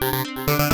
Bye.